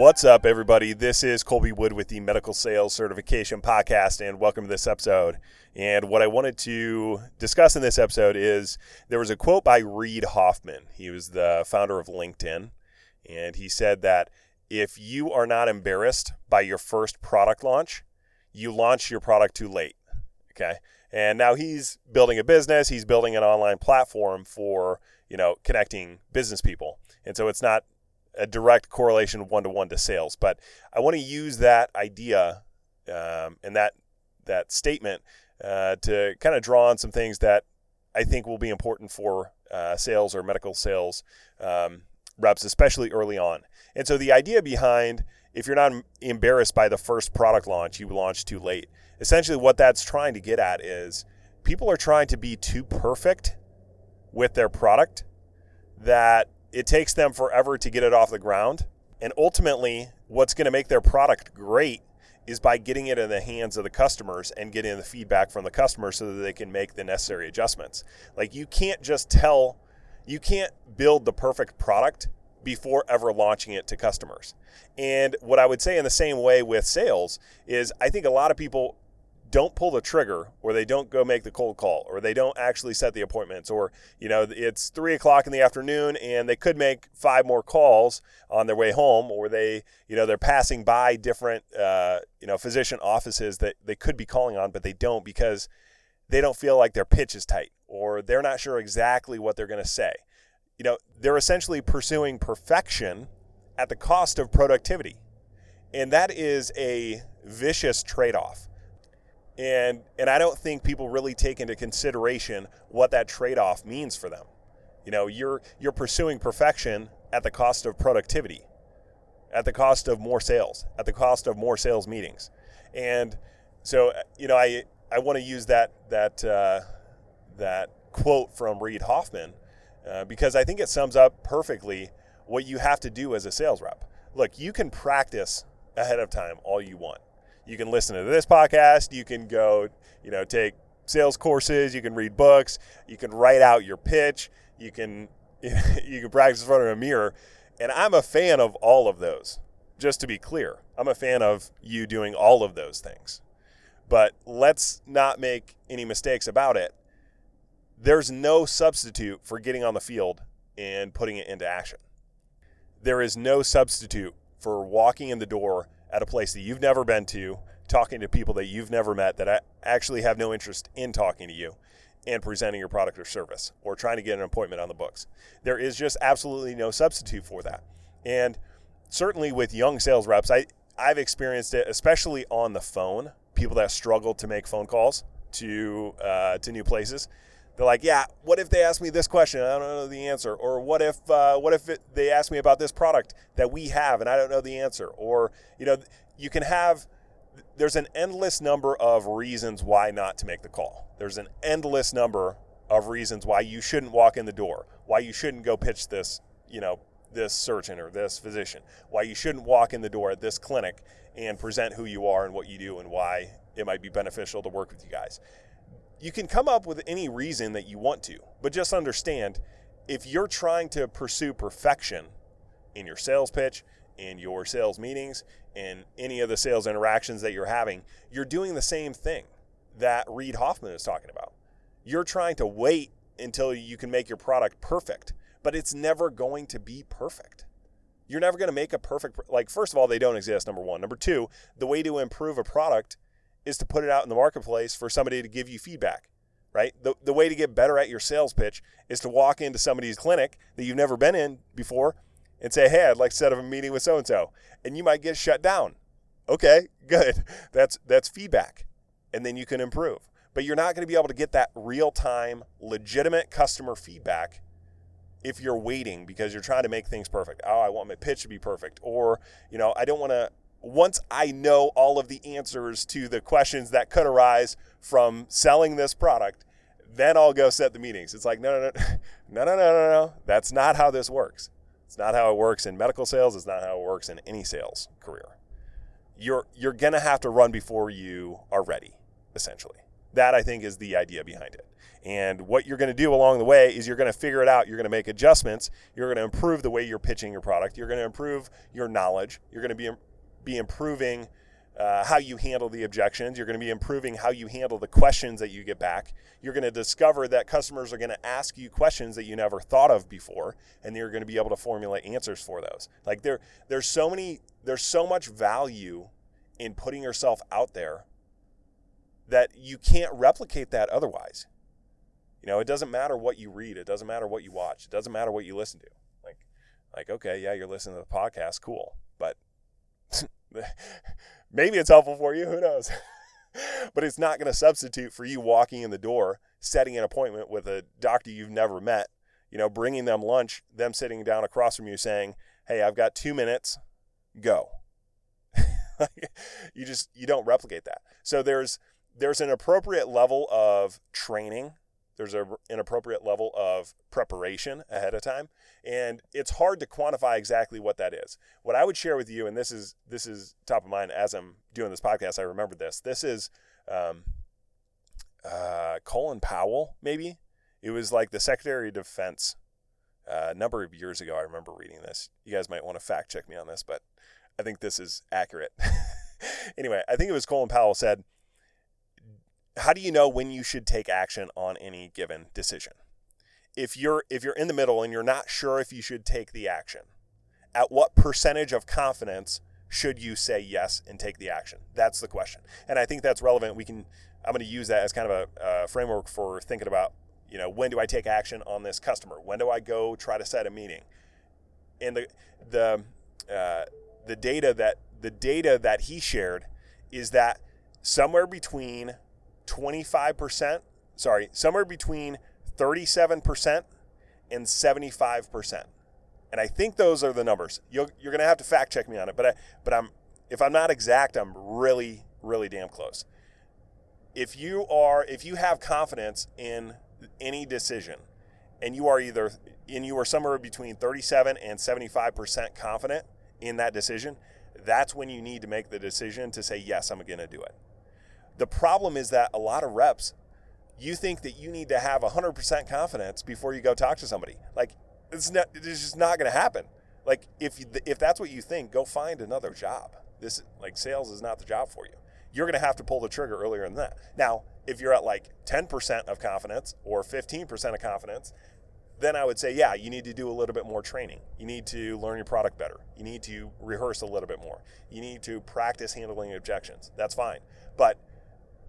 What's up, everybody? This is Colby Wood with the Medical Sales Certification Podcast, and welcome to this episode. And what I wanted to discuss in this episode is there was a quote by Reid Hoffman. He was the founder of LinkedIn, and he said that if you are not embarrassed by your first product launch, you launch your product too late. Okay. And now he's building a business, he's building an online platform for, you know, connecting business people. And so it's not a direct correlation one to one to sales. But I want to use that idea um, and that that statement uh, to kind of draw on some things that I think will be important for uh, sales or medical sales um, reps, especially early on. And so the idea behind if you're not embarrassed by the first product launch, you launch too late. Essentially, what that's trying to get at is people are trying to be too perfect with their product that it takes them forever to get it off the ground. And ultimately, what's going to make their product great is by getting it in the hands of the customers and getting the feedback from the customers so that they can make the necessary adjustments. Like you can't just tell, you can't build the perfect product before ever launching it to customers. And what I would say in the same way with sales is I think a lot of people don't pull the trigger or they don't go make the cold call or they don't actually set the appointments or you know it's three o'clock in the afternoon and they could make five more calls on their way home or they you know they're passing by different uh, you know physician offices that they could be calling on but they don't because they don't feel like their pitch is tight or they're not sure exactly what they're going to say. You know they're essentially pursuing perfection at the cost of productivity. And that is a vicious trade-off and and I don't think people really take into consideration what that trade-off means for them. You know, you're you're pursuing perfection at the cost of productivity, at the cost of more sales, at the cost of more sales meetings, and so you know I I want to use that that uh, that quote from Reid Hoffman uh, because I think it sums up perfectly what you have to do as a sales rep. Look, you can practice ahead of time all you want you can listen to this podcast. You can go, you know, take sales courses. You can read books. You can write out your pitch. You can you can practice in front of a mirror. And I'm a fan of all of those. Just to be clear, I'm a fan of you doing all of those things. But let's not make any mistakes about it. There's no substitute for getting on the field and putting it into action. There is no substitute for walking in the door at a place that you've never been to, talking to people that you've never met that actually have no interest in talking to you and presenting your product or service or trying to get an appointment on the books. There is just absolutely no substitute for that. And certainly with young sales reps, I, I've experienced it, especially on the phone, people that struggle to make phone calls to, uh, to new places they're like, yeah, what if they ask me this question? I don't know the answer. Or what if uh, what if it, they ask me about this product that we have and I don't know the answer? Or you know, you can have. There's an endless number of reasons why not to make the call. There's an endless number of reasons why you shouldn't walk in the door. Why you shouldn't go pitch this, you know, this surgeon or this physician. Why you shouldn't walk in the door at this clinic and present who you are and what you do and why it might be beneficial to work with you guys you can come up with any reason that you want to, but just understand if you're trying to pursue perfection in your sales pitch, in your sales meetings, in any of the sales interactions that you're having, you're doing the same thing that Reid Hoffman is talking about. You're trying to wait until you can make your product perfect, but it's never going to be perfect. You're never going to make a perfect, like, first of all, they don't exist, number one. Number two, the way to improve a product is to put it out in the marketplace for somebody to give you feedback, right? The, the way to get better at your sales pitch is to walk into somebody's clinic that you've never been in before and say, hey, I'd like to set up a meeting with so and so. And you might get shut down. Okay, good. That's that's feedback. And then you can improve. but you're not going to be able to get that real time, legitimate customer feedback if you're waiting because you're trying to make things perfect. Oh, I want my pitch to be perfect. Or, you know, I don't want to, once I know all of the answers to the questions that could arise from selling this product, then I'll go set the meetings. It's like, no, no, no, no, no, no, no, no. That's not how this works. It's not how it works in medical sales. It's not how it works in any sales career. You're, you're going to have to run before you are ready, essentially. That I think is the idea behind it. And what you're going to do along the way is you're going to figure it out. You're going to make adjustments. You're going to improve the way you're pitching your product. You're going to improve your knowledge. You're going to be be improving uh, how you handle the objections. You're going to be improving how you handle the questions that you get back. You're going to discover that customers are going to ask you questions that you never thought of before, and you're going to be able to formulate answers for those. Like there, there's so many, there's so much value in putting yourself out there that you can't replicate that otherwise. You know, it doesn't matter what you read, it doesn't matter what you watch, it doesn't matter what you listen to. Like, like okay, yeah, you're listening to the podcast, cool, maybe it's helpful for you. Who knows? but it's not going to substitute for you walking in the door, setting an appointment with a doctor you've never met. You know, bringing them lunch, them sitting down across from you, saying, "Hey, I've got two minutes, go." you just you don't replicate that. So there's there's an appropriate level of training there's a, an appropriate level of preparation ahead of time and it's hard to quantify exactly what that is. What i would share with you and this is this is top of mind as i'm doing this podcast i remember this. This is um, uh, colin powell maybe? It was like the secretary of defense uh, a number of years ago. I remember reading this. You guys might want to fact check me on this but i think this is accurate. Anyway i think it was colin powell said how do you know when you should take action on any given decision? If you're if you're in the middle and you're not sure if you should take the action, at what percentage of confidence should you say yes and take the action? That's the question. And I think that's relevant. We can I'm going to use that as kind of a, framework for thinking about, you know, when do I take action on this customer? When do I go try to set a meeting? And the the uh, the data that the data that he shared is that somewhere between 25%, sorry, somewhere between 37% and 75%. And I think those are the numbers. you are going to have to fact check me on it, but I, but I'm if I'm not exact, I'm really really damn close. If you are if you have confidence in any decision and you are either and you are somewhere between 37 and 75% confident in that decision, that's when you need to make the decision to say yes, I'm going to do it. The problem is that a lot of reps, you think that you need to have 100% confidence before you go talk to somebody. Like, it's, not, it's just not going to happen. Like, if, if that's what you think, go find another job. This, like, sales is not the job for you. You're going to have to pull the trigger earlier than that. Now, if you're at like 10% of confidence or 15% of confidence, then I would say, yeah, you need to do a little bit more training. You need to learn your product better. You need to rehearse a little bit more. You need to practice handling objections. That's fine. But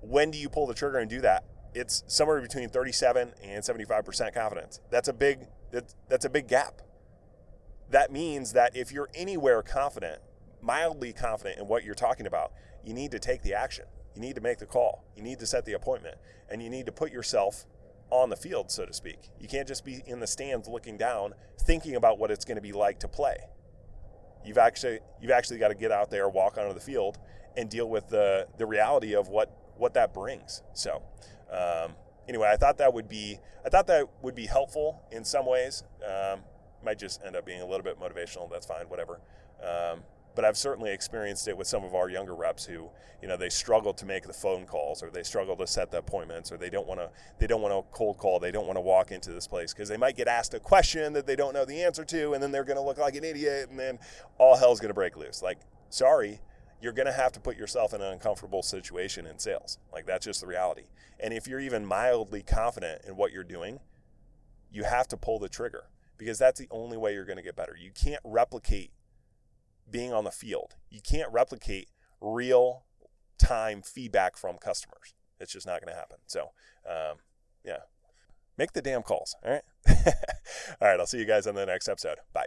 when do you pull the trigger and do that? It's somewhere between 37 and 75% confidence. That's a big that's, that's a big gap. That means that if you're anywhere confident, mildly confident in what you're talking about, you need to take the action. You need to make the call. You need to set the appointment and you need to put yourself on the field, so to speak. You can't just be in the stands looking down thinking about what it's going to be like to play. You've actually you've actually got to get out there, walk onto the field and deal with the the reality of what what that brings. So, um, anyway, I thought that would be I thought that would be helpful in some ways. Um, might just end up being a little bit motivational. That's fine, whatever. Um, but I've certainly experienced it with some of our younger reps who, you know, they struggle to make the phone calls or they struggle to set the appointments or they don't want to they don't want to cold call, they don't want to walk into this place because they might get asked a question that they don't know the answer to and then they're going to look like an idiot and then all hell's going to break loose. Like, sorry, you're going to have to put yourself in an uncomfortable situation in sales. Like that's just the reality. And if you're even mildly confident in what you're doing, you have to pull the trigger because that's the only way you're going to get better. You can't replicate being on the field. You can't replicate real time feedback from customers. It's just not going to happen. So, um, yeah, make the damn calls. All right. all right. I'll see you guys on the next episode. Bye.